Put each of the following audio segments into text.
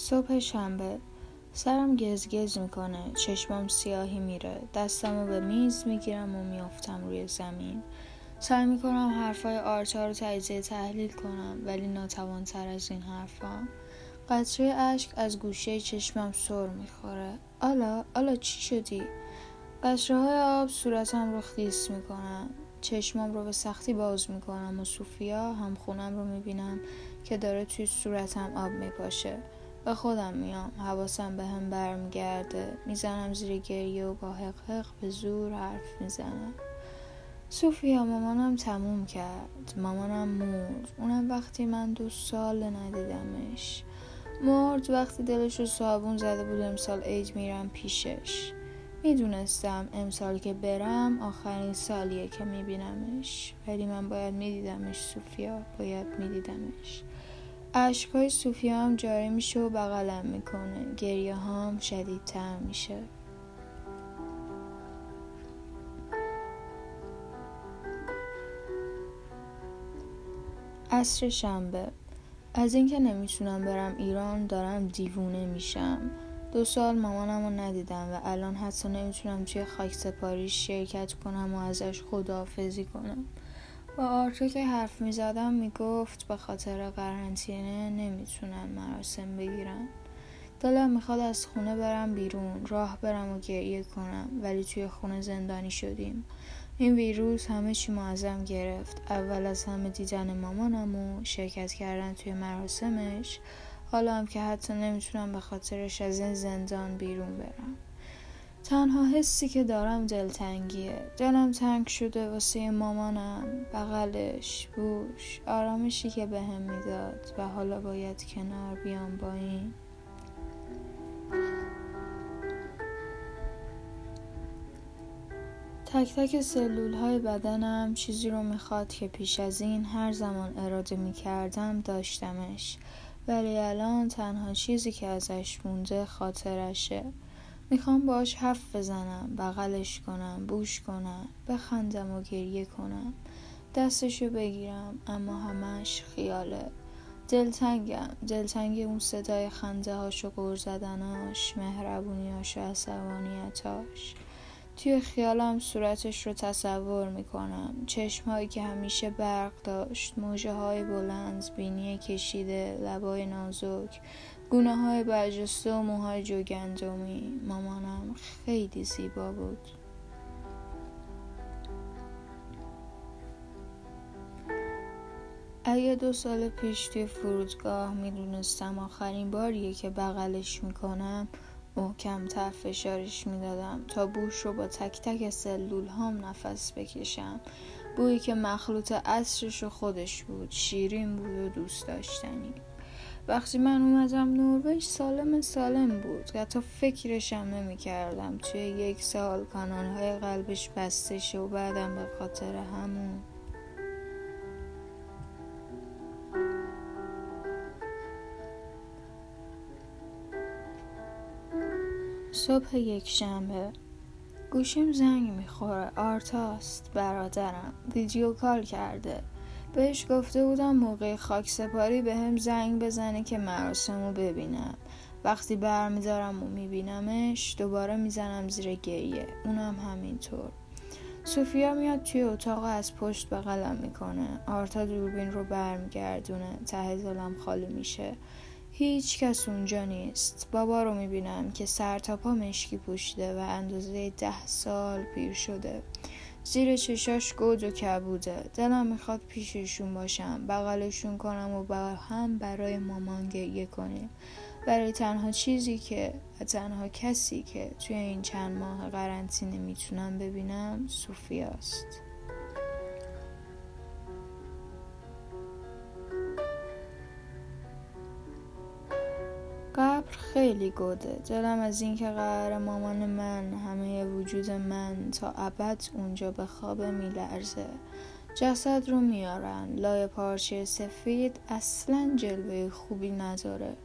صبح شنبه. سرم گزگز می‌کنه. چشمام سیاهی میره. دستم رو به میز می‌گیرم و میافتم روی زمین. سعی می‌کنم حرفای آرتا رو تجزیه تحلیل کنم ولی ناتوان تر از این حرفام قطره اشک از گوشه چشمم سر می‌خوره. آلا آلا چی شدی؟ قطره های آب صورتم رو خیس می‌کنن. چشمام رو به سختی باز می‌کنم و صوفیا هم خونم رو می‌بینم که داره توی صورتم آب میپاشه. به خودم میام. حواسم به هم برمیگرده. می‌زنم زیر گریه و با حق به زور حرف می‌زنم. صوفیا مامانم تموم کرد. مامانم مرد. اونم وقتی من دو سال ندیدمش. مرد وقتی دلش رو صابون زده بود امسال عید میرم پیشش. می‌دونستم امسال که برم آخرین سالیه که میبینمش. ولی من باید میدیدمش صوفیا باید میدیدمش. عشقای صوفیا هم جاری میشه و بغلم می‌کنه. گریه هم شدیدتر میشه. عصر شنبه. از اینکه نمی‌تونم برم ایران دارم دیوونه میشم. دو سال مامانم رو ندیدم و الان حتی نمی‌تونم توی خاک سپاریش شرکت کنم و ازش خداحافظی کنم. با آرتو که حرف می‌زدم می‌گفت به خاطر قرنطینه نمی‌تونن مراسم بگیرن. دلم می‌خواد از خونه برم بیرون راه برم و گریه کنم ولی توی خونه زندانی شدیم. این ویروس همه چی معظم گرفت. اول از همه دیدن مامانم و شرکت کردن توی مراسمش. حالا هم که حتی نمی‌تونم به خاطرش از این زندان بیرون برم. تنها حسی که دارم دلتنگیه. دلم تنگ شده واسه مامانم. بغلش بوش آرامشی که به هم می‌داد و حالا باید کنار بیام با این. تک تک سلول های بدنم چیزی رو می‌خواد که پیش از این هر زمان اراده می‌کردم داشتمش. ولی الان تنها چیزی که ازش مونده خاطرشه. می‌خوام باش حرف بزنم بغلش کنم بوش کنم بخندم و گریه کنم. دستشو بگیرم اما همش خیاله. دلتنگم. دلتنگ اون صدای خنده هاش و غور زدناش مهربونیاش و عصبانیتاش توی خیالم صورتش رو تصور می‌کنم. چشمهایی که همیشه برق داشت موجه های بلند بینی کشیده لبای نازک. گونه های برجسته و موهای جوگندمی. مامانم خیلی زیبا بود. اگه دو سال پیش توی فرودگاه می‌دونستم آخرین باریه که بغلش می‌کنم محکمتر فشارش می‌دادم. تا بوش رو با تک تک سلول هام نفس بکشم. بویی که مخلوط عصرش و خودش بود. شیرین بود و دوست داشتنی. وقتی من اومدم نروژ سالم سالم بود. حتی فکرشم نمی کردم توی یک سال های قلبش بسته شه و بعدم به خاطر همون. صبح یک شنبه. گوشیم زنگ می‌خوره. آرتاست برادرم. ویدیو کال کرده. بهش گفته بودم موقع خاک سپاری به هم زنگ بزنه که مراسم رو ببینم. وقتی برمیدارم و میبینمش دوباره می‌زنم زیر گریه. اونم همینطور. سوفیا میاد توی اتاق از پشت به قلم می‌کنه. آرتا دوربین رو برمیگردونه. ته دلم خالی میشه. هیچ کس اونجا نیست. بابا رو می‌بینم که سر تا پا مشکی پوشیده و اندازه ده سال پیر شده. زیر چشاش گود و کبوده دلم می‌خواد پیششون باشم بغلشون کنم و با هم برای مامان گریه کنیم برای تنها چیزی که و تنها کسی که توی این چند ماه قرنطینه می‌تونم ببینم صوفیاست خیلی گده دلم از اینکه قرار مامان من همه وجود من تا ابد اونجا به خواب میلرزه. جسد رو میارن. لای پارچه سفید اصلا جلوه خوبی نداره.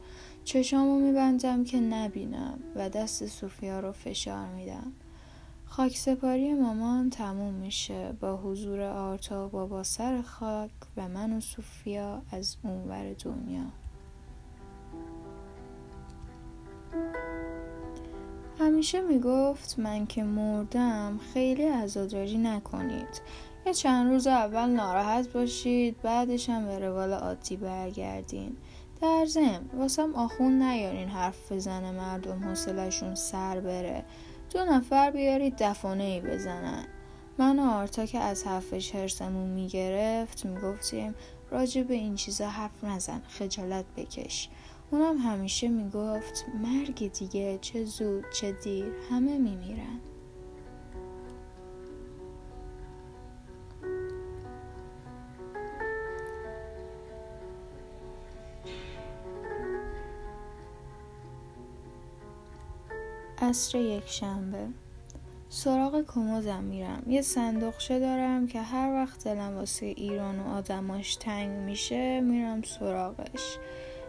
چشامو میبندم که نبینم و دست صوفیا رو فشار میدم. خاک سپاری مامان تموم میشه. با حضور آرتا بابا سر خاک و من و صوفیا از اونور دنیا. همیشه می‌گفت من که مردم خیلی عزاداری نکنید. یه چند روز اول ناراحت باشید بعدش هم به روال عادی برگردین. در ضمن واسم آخون نیارین حرف بزنه مردم حوصلشون سر بره. دو نفر بیارید دفانه ای بزنن. من و آرتا که از حرفش هرسمون می‌گرفت می‌گفتیم راجع به این چیزا حرف نزن خجالت بکش. اونم همیشه می‌گفت مرگ دیگه چه زود چه دیر همه میمیرن. اصر یک شنبه. سراغ کمدم میرم. یه صندوقچه دارم که هر وقت دلم واسه ایران و آدماش تنگ میشه میرم سراغش.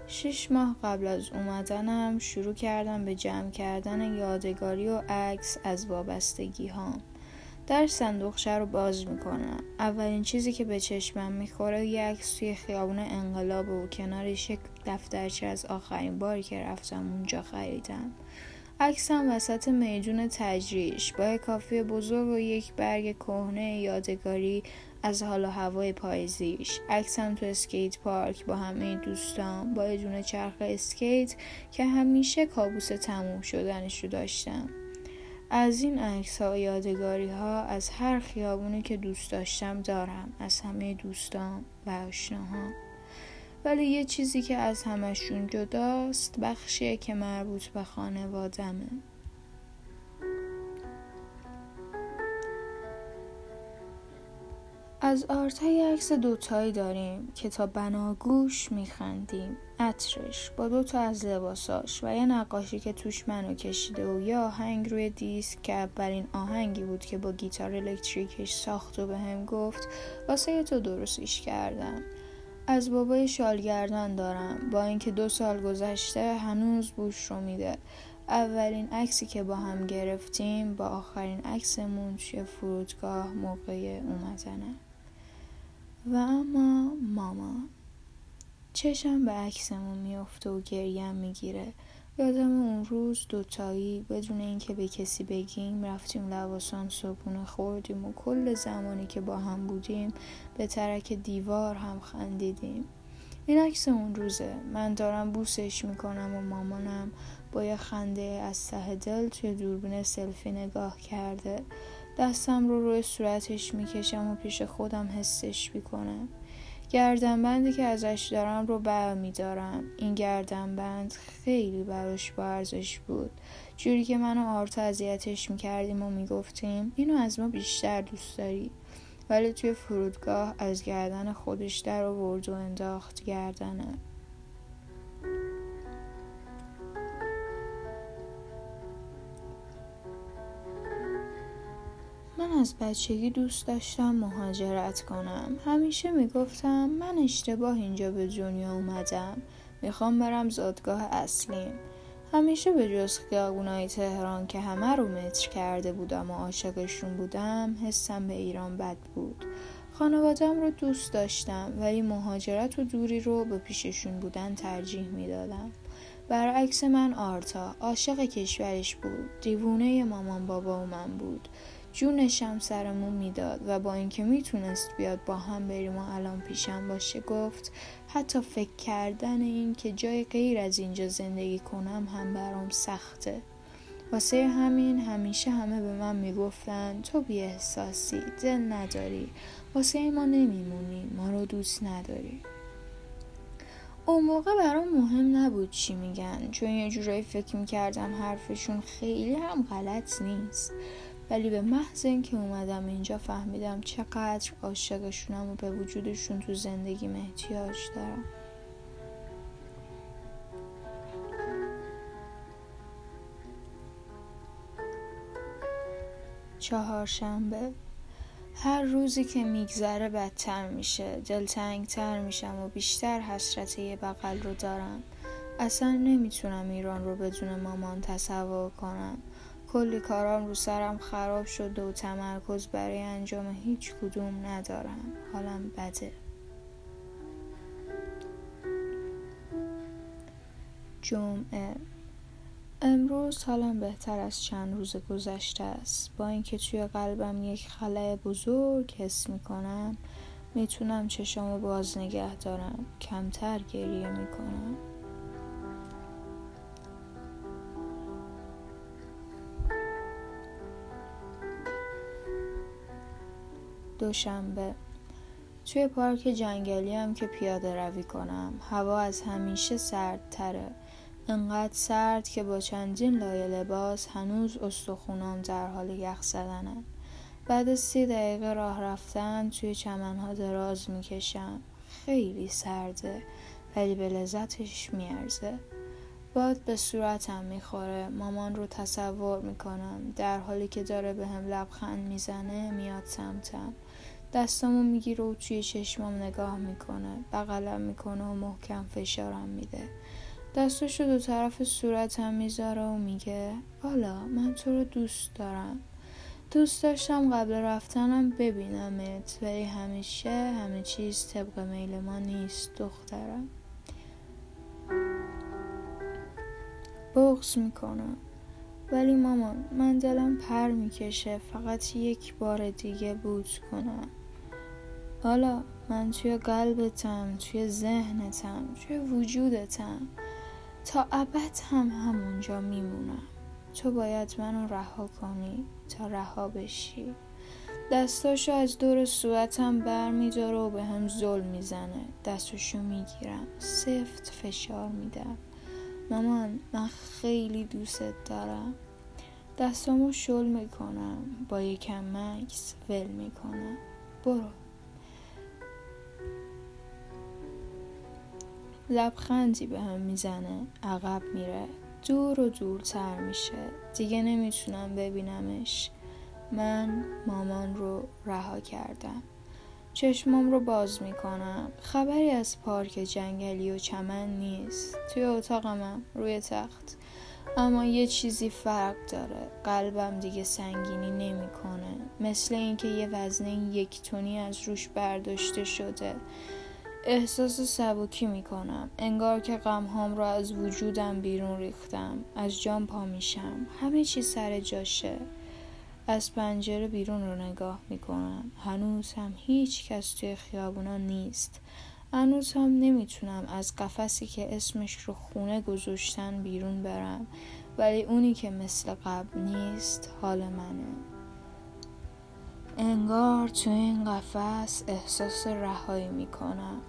شش ماه قبل از اومدنم شروع کردم به جمع کردن یادگاری و عکس از وابستگی هام در صندوقچه رو باز می‌کنم. اولین چیزی که به چشمم می‌خوره یه عکس توی خیابون انقلاب و کنارش یک دفترچه از آخرین باری که رفتم اونجا خریدم. عکسم وسط میدون تجریش با کافی بزرگ و یک برگ کهنه یادگاری از حال و هوای پاییزیش. عکسم تو اسکیت پارک با همه دوستان با یه چرخ اسکیت که همیشه کابوس تموم شدنش رو داشتم. از این عکس ها و یادگاری ها از هر خیابونی که دوست داشتم دارم از همه دوستان و آشناها. ولی یه چیزی که از همشون جداست بخشیه که مربوط به خانوادمه. از آرتای عکس دوتایی داریم که تا بناگوش میخندیم. عطرش با دوتا از لباساش و یه نقاشی که توش منو کشیده و یه آهنگ روی دیسک که اولین آهنگی بود که با گیتار الکتریکش ساخت و به هم گفت واسه تو درستش کردم. از بابای شالگردن دارم. با اینکه دو سال گذشته هنوز بوش رو میده. اولین عکسی که با هم گرفتیم با آخرین عکسمون توی فرودگاه موقع اومدنه. و اما ماما. چشم به عکسمون میافته و گریم می‌گیره. یادم اون روز دوتایی بدون اینکه به کسی بگیم رفتیم لواسان صبحونه خوردیم و کل زمانی که با هم بودیم به ترک دیوار هم خندیدیم. این عکس اون روزه. من دارم بوسش می‌کنم و مامانم با یه خنده از ته دل توی دوربین سلفی نگاه کرده. دستم رو روی صورتش می‌کشم و پیش خودم حسش می‌کنم. گردنبندی که ازش دارم رو بر میدارم این گردنبند خیلی براش با ارزش بود. جوری که من و آرتا اذیتش می‌کردیم و می‌گفتیم اینو از ما بیشتر دوست داری. ولی توی فرودگاه از گردن خودش در آورد و انداخت گردنه. از بچگی دوست داشتم مهاجرت کنم. همیشه می‌گفتم من اشتباه اینجا به دنیا اومدم. می‌خوام برم زادگاه اصلیم همیشه به جز خیابونای تهران که همه رو متر کرده بودم و عاشقشون بودم حسم به ایران بد بود. خانوادم رو دوست داشتم ولی مهاجرت و دوری رو به پیششون بودن ترجیح می‌دادم. برعکس من آرتا عاشق کشورش بود. دیوونه مامان بابا و من بود. جونشم سرمون می‌داد و با اینکه می‌تونست بیاد با هم بریم و الان پیشم باشه گفت حتی فکر کردن این که جای غیر از اینجا زندگی کنم هم برام سخته. واسه همین همیشه همه به من می‌گفتن تو بی احساسی دل نداری واسه ما نمیمونی ما رو دوست نداری. اون موقع برام مهم نبود چی میگن چون یه جورایی فکر می‌کردم حرفشون خیلی هم غلط نیست. ولی به محض اینکه اومدم اینجا فهمیدم چقدر عاشقشونم و به وجودشون تو زندگیم احتیاج دارم. چهارشنبه. هر روزی که میگذره بدتر میشه دلتنگتر میشم و بیشتر حسرت یه بغل رو دارم. اصلا نمی‌تونم ایران رو بدون مامان تصور کنم. کلی کارام رو سرم خراب شده و تمرکز برای انجام هیچ کدوم ندارم. حالم بده. جمعه. امروز حالم بهتر از چند روز گذشته است. با اینکه توی قلبم یک خلای بزرگ حس می‌کنم می‌تونم چشامو باز نگه دارم. کمتر گریه می‌کنم. دوشنبه. توی پارک جنگلی هم که پیاده روی کنم هوا از همیشه سردتره. انقدر سرد که با چندین لایه لباس هنوز استخونام در حال یخ زدنن بعد سی دقیقه راه رفتن توی چمنها دراز می‌کشم. خیلی سرده ولی به لذتش میارزه. باد به صورتم می‌خوره. مامان رو تصور می‌کنم. در حالی که داره به هم لبخند می‌زنه میاد سمتم. دستامو می‌گیره و توی چشمام نگاه می‌کنه. بغلم می‌کنه و محکم فشارم میده. دستاشو دو طرف صورتم می‌ذاره و میگه حالا من تو رو دوست دارم. دوست داشتم قبل رفتنم ببینمت ولی همیشه همه چیز طبق میل ما نیست دخترم. بغز می‌کنم. ولی مامان من دلم پر می‌کشه فقط یک بار دیگه بود کنم. حالا من توی قلبتم توی ذهنتم توی وجودتم تا ابد هم همونجا میمونم. تو باید منو رها کنی تا رها بشی. دستاشو از دور صورتم بر میداره و به هم ظلم می‌زنه. دستاشو می‌گیرم. سفت فشار میدم. مامان من خیلی دوست دارم. دستامو شل می‌کنم. با یکم مکس ول می‌کنم. برو. لبخندی به هم می‌زنه عقب میره. دور و دورتر میشه. دیگه نمی‌تونم ببینمش. من مامان رو رها کردم. چشمام رو باز می‌کنم. خبری از پارک جنگلی و چمن نیست. توی اتاقمم روی تخت. اما یه چیزی فرق داره. قلبم دیگه سنگینی نمی‌کنه. مثل اینکه یه وزنه یک تونی از روش برداشته شده. احساس سبکی می‌کنم. انگار که غمهام رو از وجودم بیرون ریختم. از جام پا میشم. همه چی سر جاشه. از پنجره بیرون رو نگاه می‌کنم. هنوز هم هیچ کس توی خیابونا نیست. هنوز هم نمی‌تونم از قفسی که اسمش رو خونه گذاشتن بیرون برم. ولی اونی که مثل قبل نیست حال منه. انگار تو این قفس احساس رهایی می‌کنم.